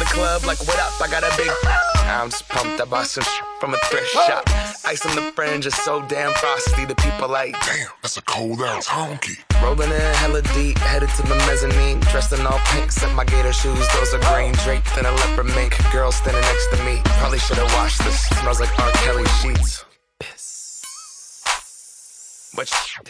The club like, what up? I got a big. I'm just pumped. I bought some sh- from a thrift shop. Ice on the fringe is so damn frosty. The people like, Damn, that's a cold ass honky. rolling in hella deep, headed to the mezzanine. Dressed in all pink, set my gator shoes. Those are green draped in a leopard mink. Girl standing next to me. Probably should have washed this. Smells like R. Kelly sheets. But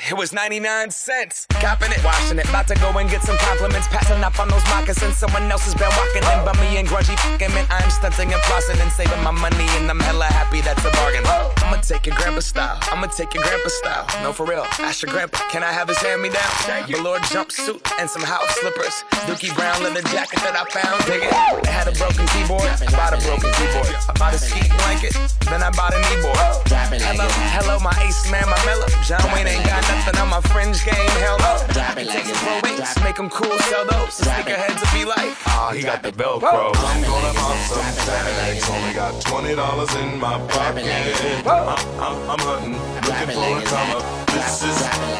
it was 99 cents. Copping it, washing it. About to go and get some compliments. Passing up on those moccasins. Someone else has been walking in. Bummy and grungy fucking man. I'm stunting and flossing and saving my money. And I'm hella happy that's a bargain. I'ma take your grandpa style. I'ma take your grandpa style. No, for real. Ask your grandpa. Can I have his hand me down? Velour jumpsuit and some house slippers. Dookie brown leather jacket that I found. Dig it. It had a broken keyboard. I bought a broken keyboard. I bought a ski blanket. Then I bought a kneeboard. Hello, hello, my ace man, my mellow. John Wayne ain't got nothing on my fringe game. Hell no. Take some pro wings, make them cool, sell those. Sneakerheads will be like, oh, he got the Velcro. I'm gonna pop some tags. Only got twenty dollars in my pocket. I'm, I'm, I'm hunting, looking for a come up. This is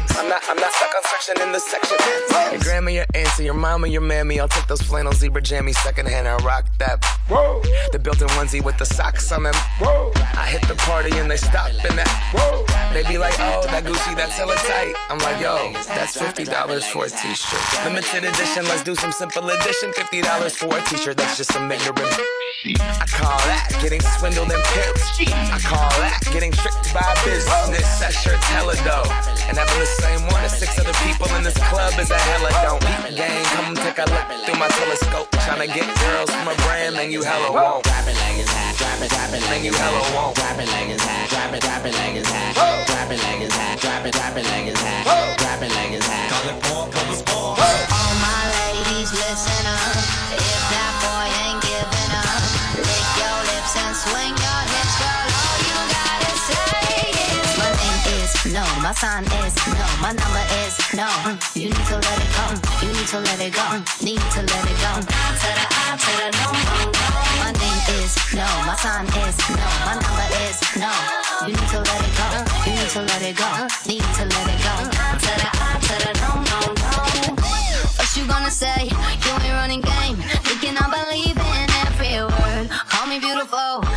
I'm not, I'm not stuck on section in the section. Your grandma, your auntie, your mama, your mammy. I'll take those flannel zebra jammies secondhand and rock that. Whoa. The built-in onesie with the socks on them. Whoa. I hit the party and they stop in that. Whoa. They be like, oh, that Gucci, that's hella tight. I'm like, yo, that's $50 for a t-shirt. Limited edition, let's do some simple edition. $50 for a t-shirt, that's just some ignorant. I call that getting swindled and pimped. I call that getting tricked by business. That shirt's hella dope. And the same one as six other people in this club is a hella don't. Eat gang, come take a look through my telescope. Tryna get girls from a brand, man, you hella won't. Drop it like it's hot. Drop it, drop it Man, you hella won't. Drop it like it's hot. Drop it, drop it like it's hot. Drop it like it's hot. Drop it, drop it like it's hot. Drop it like it's hot. All my ladies, my sign is no, my number is no. Mm, You need to let it go. You need to let it go. Need to let it go. To the I to the no. My name is no, my sign is no, my number is no. You need to let it go. You need to let it go. Need to let it go. To the I to the no, no, no. What you gonna say? You ain't running game. Thinking I believe in every word. Call me beautiful,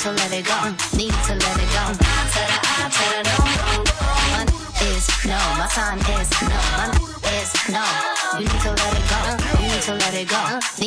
to let it go. Need to let it go. I is no, my sign is no, my is no. You need to let it go. You need to let it go.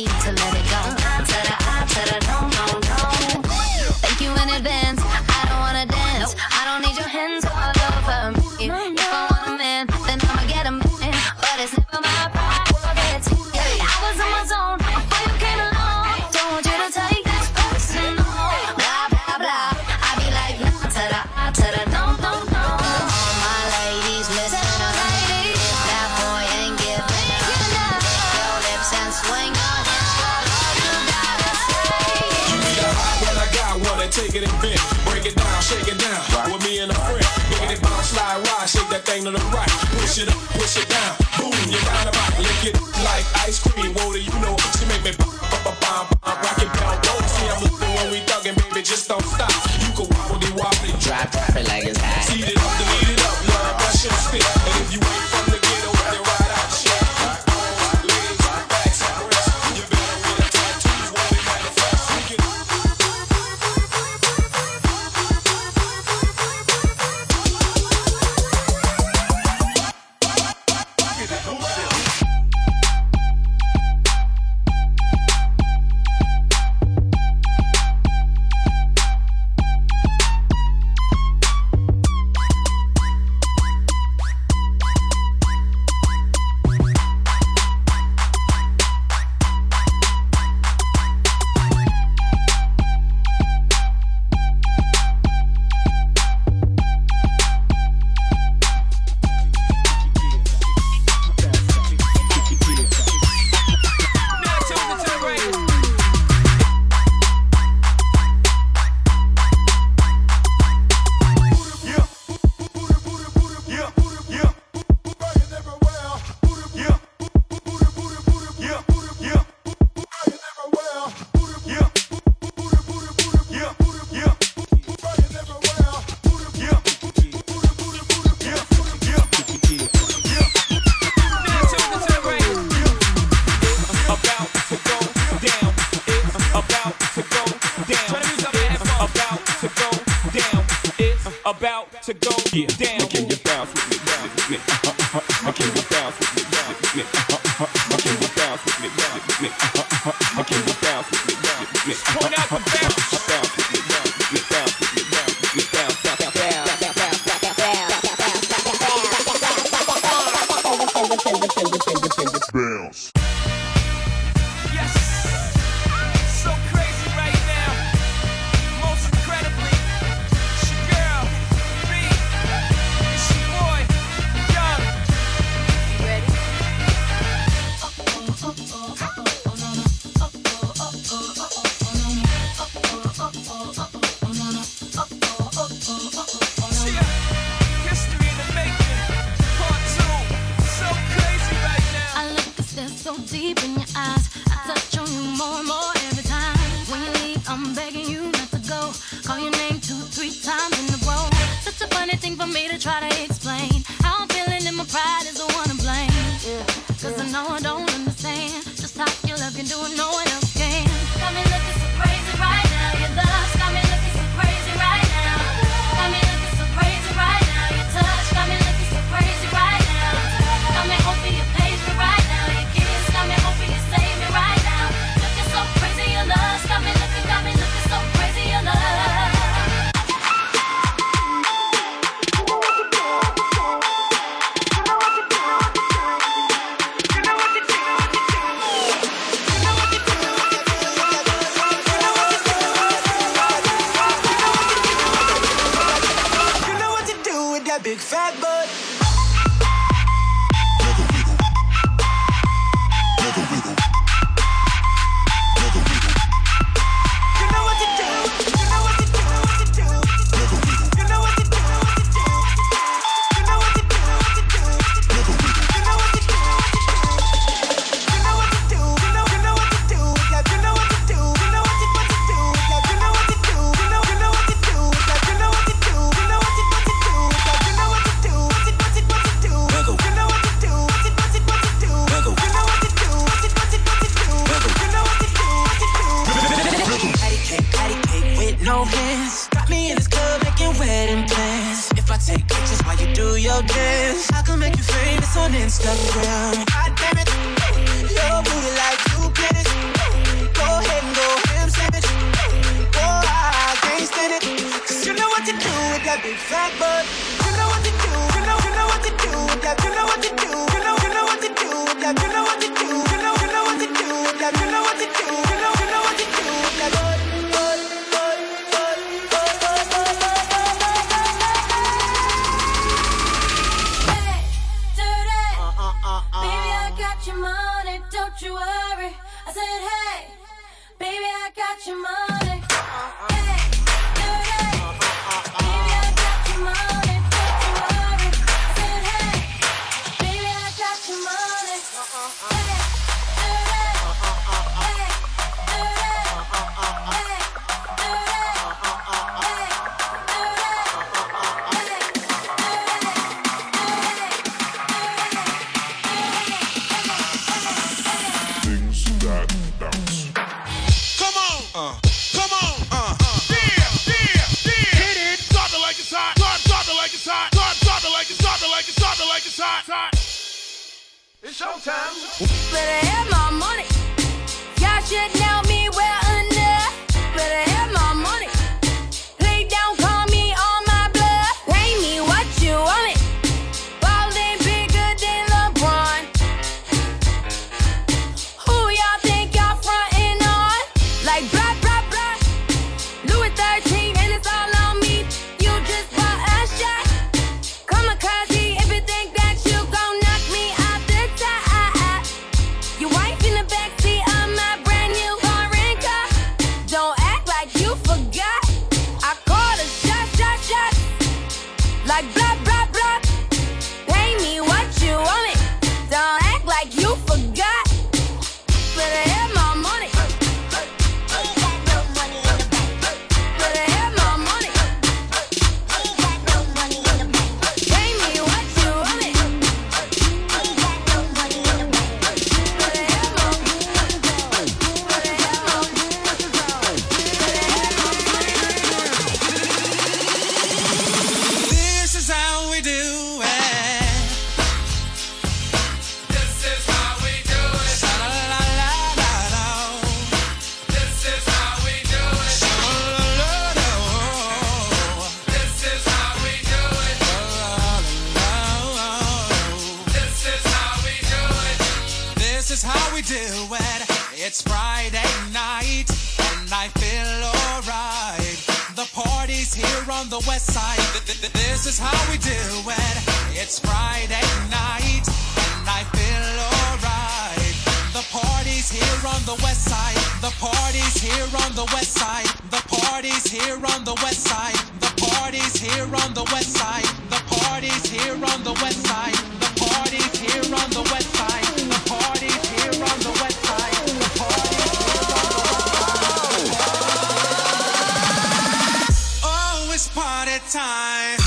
The right. Push it up, push it down. Uh. Come on. Uh. uh. Hit it. It like it's hot. It like it's hot. It like it like it like it's hot. showtime. Better have my money. Y'all should know. on the west side. Th- th- this is how we do it. It's Friday night, and I feel alright. The party's here on the west side. The party's here on the west side. The party's here on the west side. The party's here on the west side. The party's here on the west side. The party's here on the west side. The party's here on the west side. party time.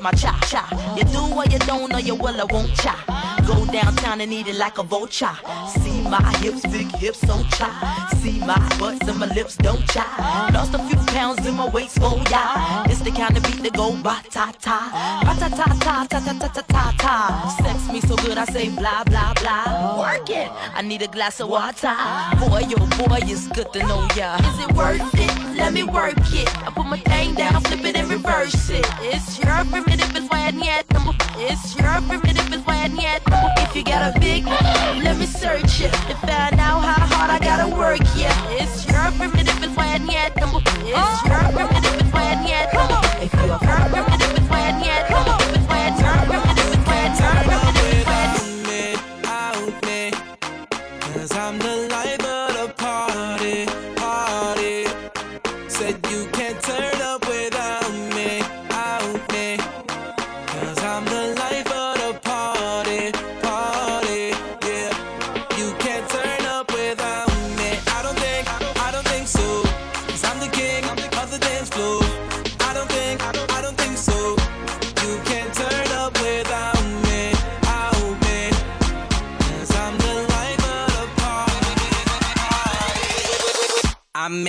my cha cha. You do or you don't, or you will I won't kinda it like a vulture. See my hips, big hips, so chai. See my butts and my lips, don't chai. Lost a few pounds in my waist, oh yeah. It's the kind of beat that go ba ta ta, ba ta ta ta ta ta ta ta ta ta. Sex me so good, I say blah blah blah. Work it. I need a glass of water. Boy, oh boy, it's good to know ya. Is it worth it? Let me work it. I put my thing down, flip it and reverse it. It's your primitive, it's why I need it's your primitive is when yet. If you got a big, let me search it If find out how hard I gotta work. Yeah, it's your primitive is yet. It's your primitive is yet. If you're primitive.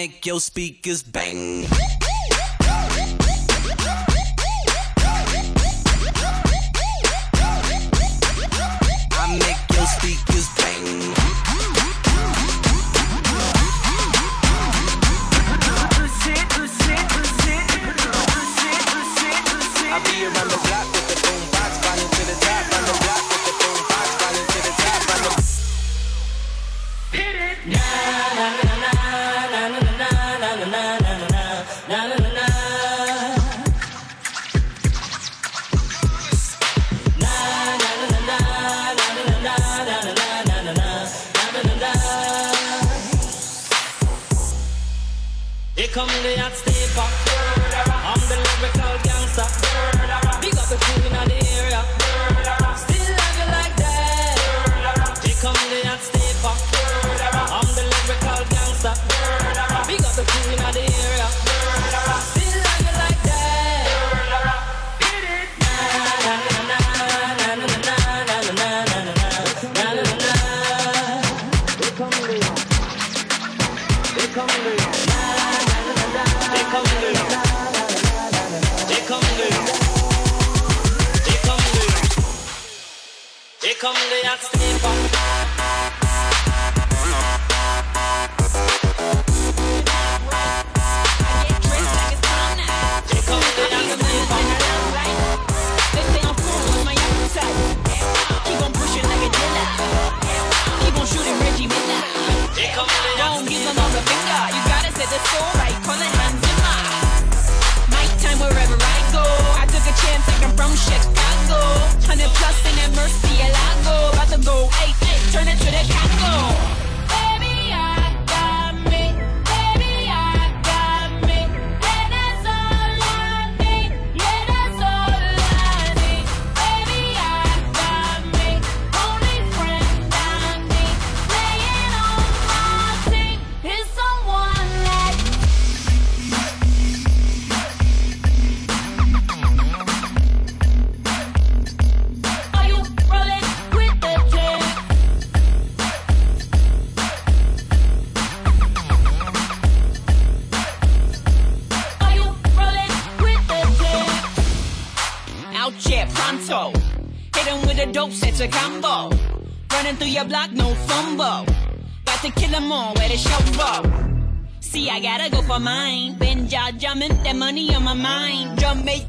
make your speakers bang. I make your speakers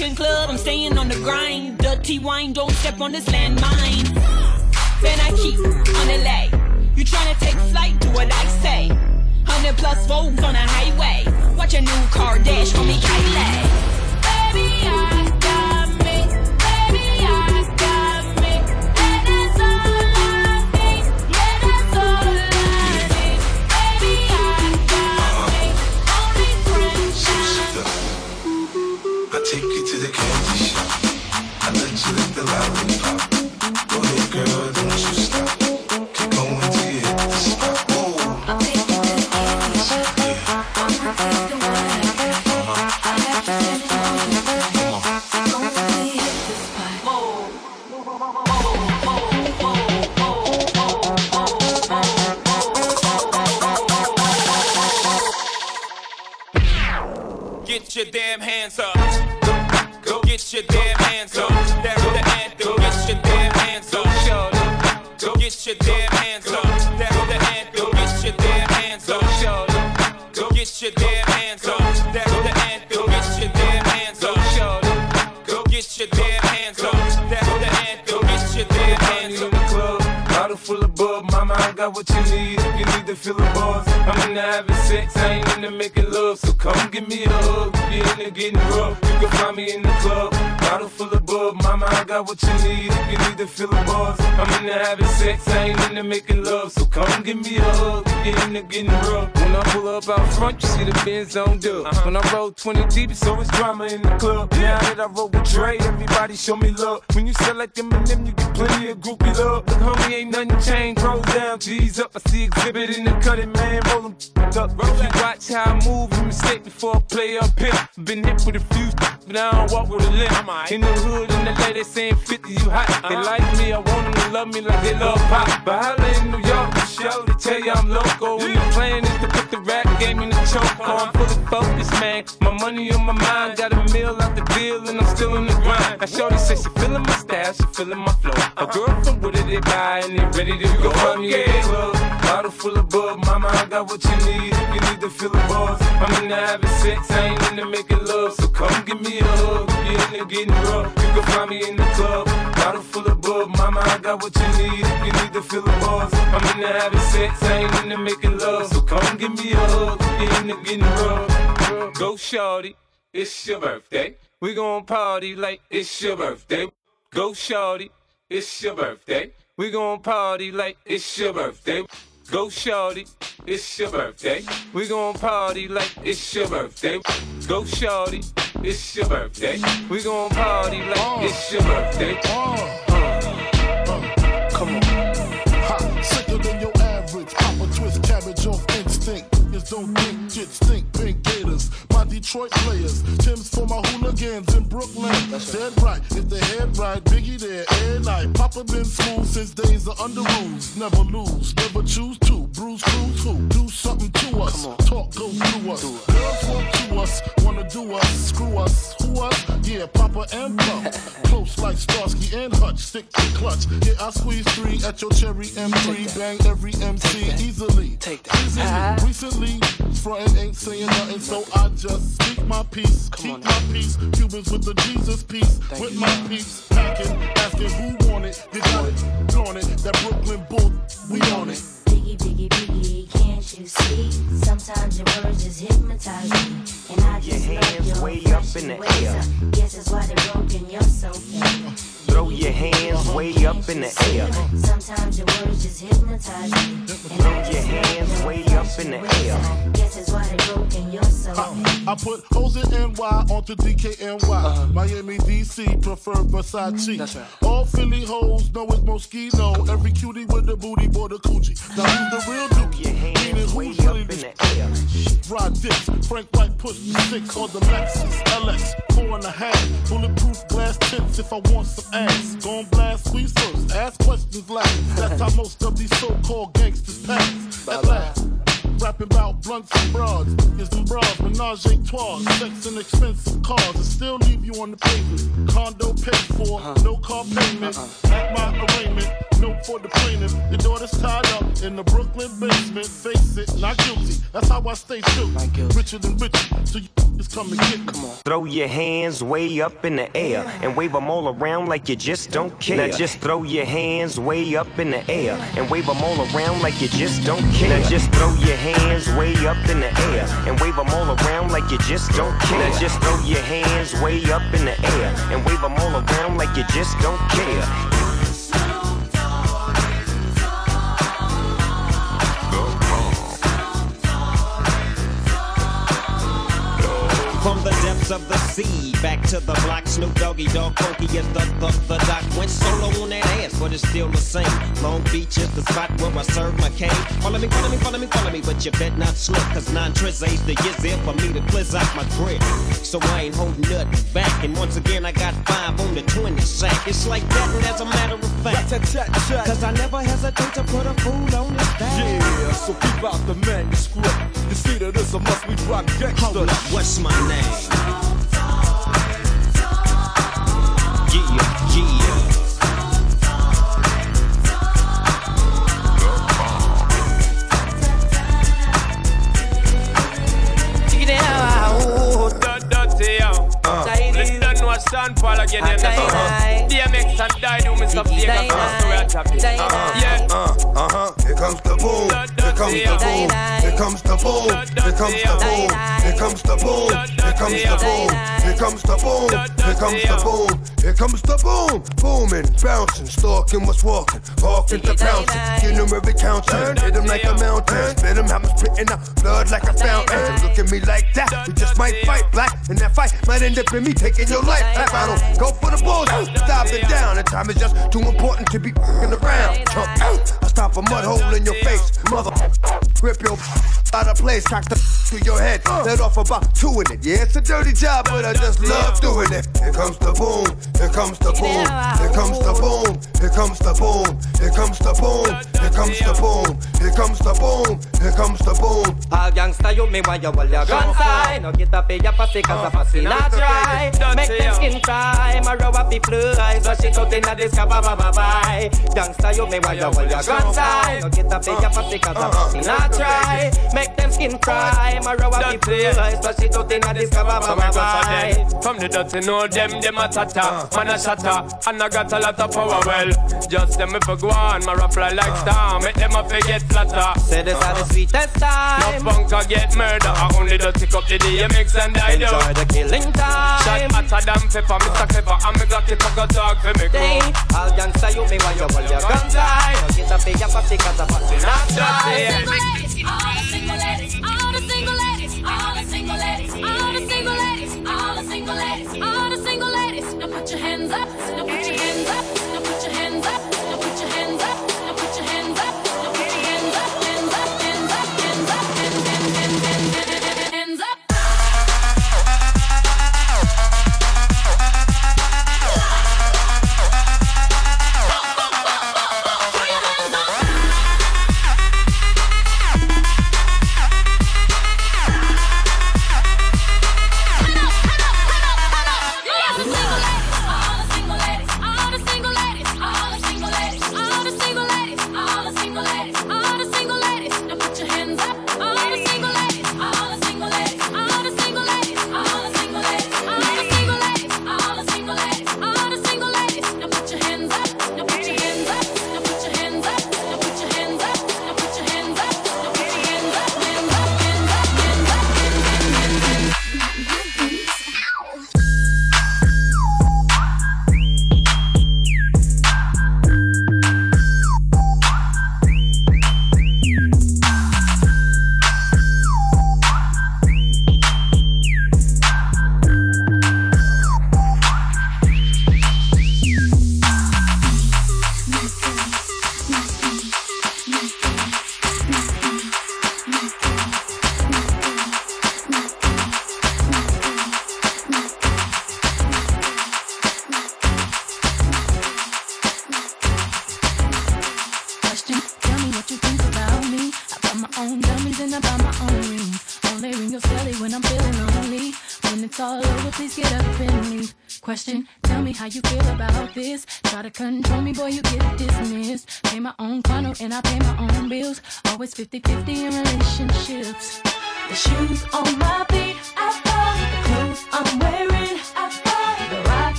American club, I'm staying on the grind. Dirty wine, don't step on this landmine. Then I keep on the lay. You tryna take flight, do what I say. 100 plus volts on the highway. Watch a new get in the getting rough. When I pull up out front, you see the Benz on dub. Uh-huh. When I roll 20 deep, it's always drama in the club. Yeah. Now that I roll with Dre, everybody show me love. When you sell like them and them, you get plenty of groupie love. But homie, ain't nothing changed. Roll down, G's up. I see exhibit in the cutting, man. Roll them up. You watch how I move and mistake before I play up here. Been hit with a few, but now I walk with a limp. In the hood, in the lady saying 50, you hot. Uh-huh. They like me, I want them to love me like they love pop. But holla in New York show to tell you I'm loco. And the plan is to put the rap game in the choke. I'm fully focused, man. My money on my mind, got a meal out the deal, and I'm still in the grind. Now Shorty says she feeling my style, she feeling my flow. A girl from Wooded, they buy, and they ready to go. Find me at the club, bottle full of bub. Mama, I got what you need if you need to feel the buzz. I'm in into having sex, I ain't into making love. So come give me a hug, if you're into getting rough. You can find me in the club, bottle full of bub. Mama, I got what you need if you need to feel the buzz. I'm into having sex, I ain't into making love. So come give me a hug, if you're into getting rough. Go shorty, it's your birthday. We gon' party like it's your birthday. Go shorty, it's your birthday. We gon' party like it's your birthday. Go shorty, it's your birthday. We gon' party like it's your birthday. Go shorty, it's your birthday. We gon' party like uh, it's your birthday. Uh, uh, come on. Ha, sicker than your average. Pop a twist cabbage off instinct. Niggas don't think shit stink. Pink Gators, my Detroit players. Mm-hmm. Versace. All Philly hoes know it's Moschino. Every cutie with the booty, boy, the coochie. Now who's the real dookie? Meaning who's really the Ride dicks, Frank White push the six on the Lexus LX, four and a half. Bulletproof glass tips if I want some ass. Gon' blast squeeze first, ask questions last. That's how most of these so-called gangsters pass. At last. Rapping about blunts and broads, is them bras, menage a trois, sex and expensive cars, and still leave you on the pavement. Condo paid for, uh-huh. no car payment. Uh-uh. At my arraignment, note for the plaintiff. Your daughter's tied up in the Brooklyn basement. Face it, not guilty. That's how I stay true. Richer than richer, so you just come and get me. Throw your hands way up in the air and wave them all around like you just don't care. Now just throw your hands way up in the air and wave them all around like you just don't care. Now just throw your hands way up in the air and wave them all around like you just don't care. Now just throw your hands way up in the air and wave them all around like you just don't care. come the of the sea, back to the block, Snoop Doggy Dogg Funky is the, the, the doc. Went solo on that ass, but it's still the same. Long Beach is the spot where I serve my cane. Follow me, follow me, follow me, follow me, but you bet not slip, cause nine tris ain't the years there for me to blizz out my grip. So I ain't holding nothing back, and once again I got five on the 20 sack. It's like that, and as a matter of fact, cause I never hesitate to put a fool on his back. Yeah, so keep out the manuscript. You see that this a must we drop gangsta. Hold up, what's my name? Sean Paul again, you know. DMX and Die do me some Vegas fast, so we're chopping. Yeah. Uh, uh-huh. Here comes the boom. Here comes the boom. Here comes the boom. Here comes the boom. Here comes the boom. Here comes the boom. Here comes the boom. Here comes the boom. Here comes the boom. Booming, bouncing, stalking what's walking. Walking to pouncing. Get him every counter. Hit him like a mountain. Spit him, have him spitting out blood like a fountain. Look at me like that. We just might fight black. And that fight might end up in me taking your life. If I don't go for the bulls, stop it down. The time is just too important to be around. Jump out. I stop a mud hole in your face. Mother. Rip your out of place, cock the to your head. Let off about two in it. Yeah, it's a dirty job, but I just love doing it. Here comes the boom, here comes the boom, here comes the boom, here comes the boom, here comes the boom, here comes the boom, here comes the boom, here comes the boom. All gangsta you me while you hold your gun side No get up in your pussy cause a pussy not dry Make them skin cry My row up the flies So shit out inna this ba ba ba bye bye. Gangsta you me while you hold your gun side No get up in your pussy cause not try, Make them skin My up the flies So shit out inna this ba ba So ba me go for bye them From the dirty know them, them a tata uh. Man a shatter And I got a lot of power well. Just them if I go on My rap fly like uh. star. Make them a forget flatter. Say this are the sweetest time. No punk a get murder. I only just pick up the DMX and die down Enjoy the killing time. Shot hotter than pepper Mr. Clever And me got the fuck a talk for me all gangsta you me while you hold your gun side No get up in your pussy cause a pussy not dry All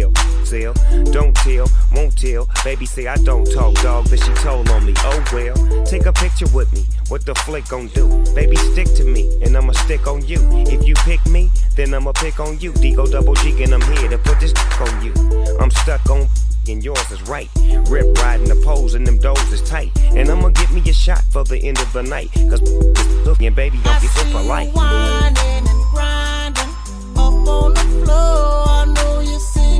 tell, don't tell, won't tell. Baby say I don't talk, dog, but she told on me. Oh well, take a picture with me. What the flick gon' do? Baby, stick to me, and I'ma stick on you. If you pick me, then I'ma pick on you. Digo double G, and I'm here to put this on you. I'm stuck on and yours is right. Rip riding the poles and them doors is tight. And I'ma get me a shot for the end of the night. Cause looking baby, don't I get so. Winding and grinding up on the floor.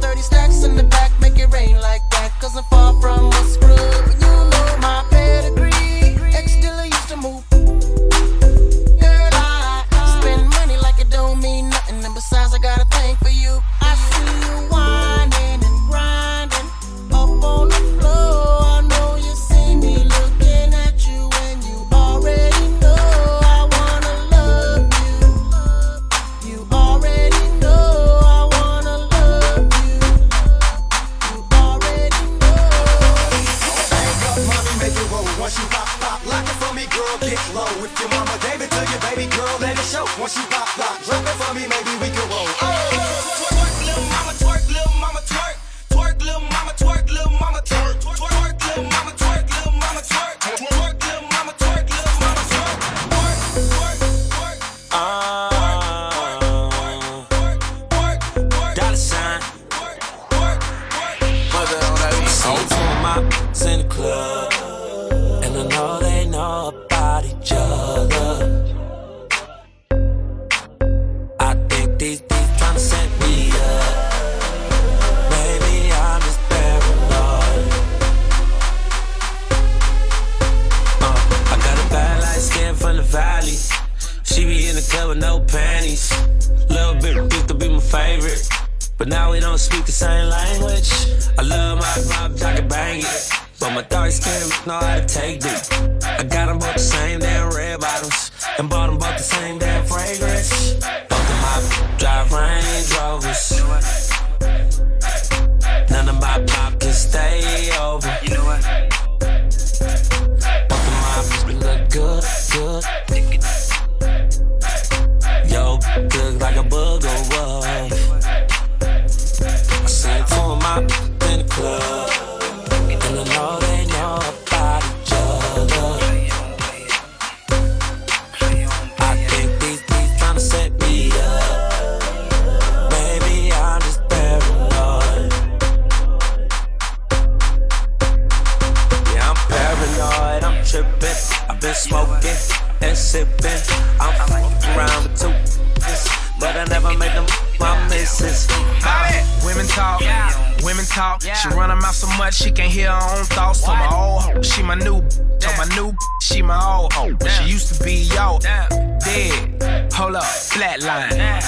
30 stacks in the back, make it rain like that. Cause I'm far from a screw. A booger wolf. She can't hear her own thoughts. Told my old hoe, she my new. Told my new, she my old hoe. She used to be yo, dead. Hold up, flatline. I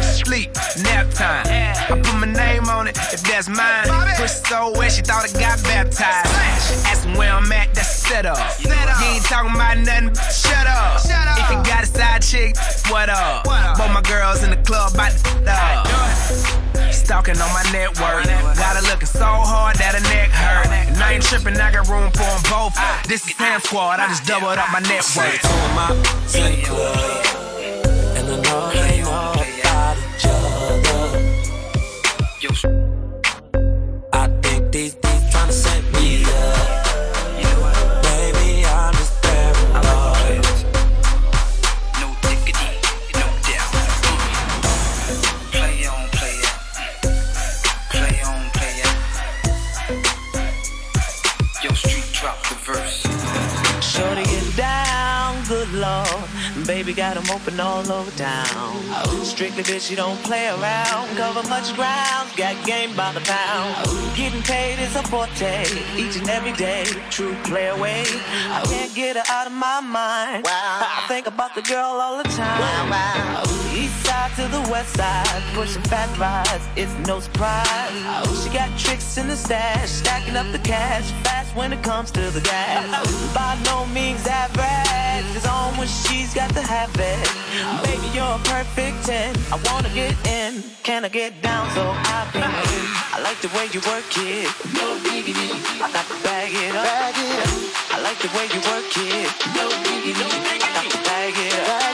sleep, nap time. I put my name on it if that's mine. Push so wet she thought I got baptized. Asking where I'm at, that's a setup. You ain't talking about nothing, but shut up. If you got a side chick, what up? What up? Both my girls in the club, about to up. Stalking on my network. Got her looking so hard that her neck hurt. And I ain't tripping, I got room for them both. This is Sam Squad, I just doubled up my net worth. Two my club. Baby got 'em open all over town. Strictly bitch, you don't play around. Cover much ground, got game by the pound. Getting paid is a forte, each and every day. True play away. I can't get her out of my mind. I think about the girl all the time. East side to the west side, pushing fat rides, it's no surprise. She got tricks in the stash, stacking up the cash fast when it comes to the gas. By no means average, it's on when she's got to have it. Baby, you're a perfect 10. I wanna get in, can I get down so I can in? I like the way you work it. No diggity, I got to bag it up. Bag it up. I like the way you work it. No diggity, I got to bag it up.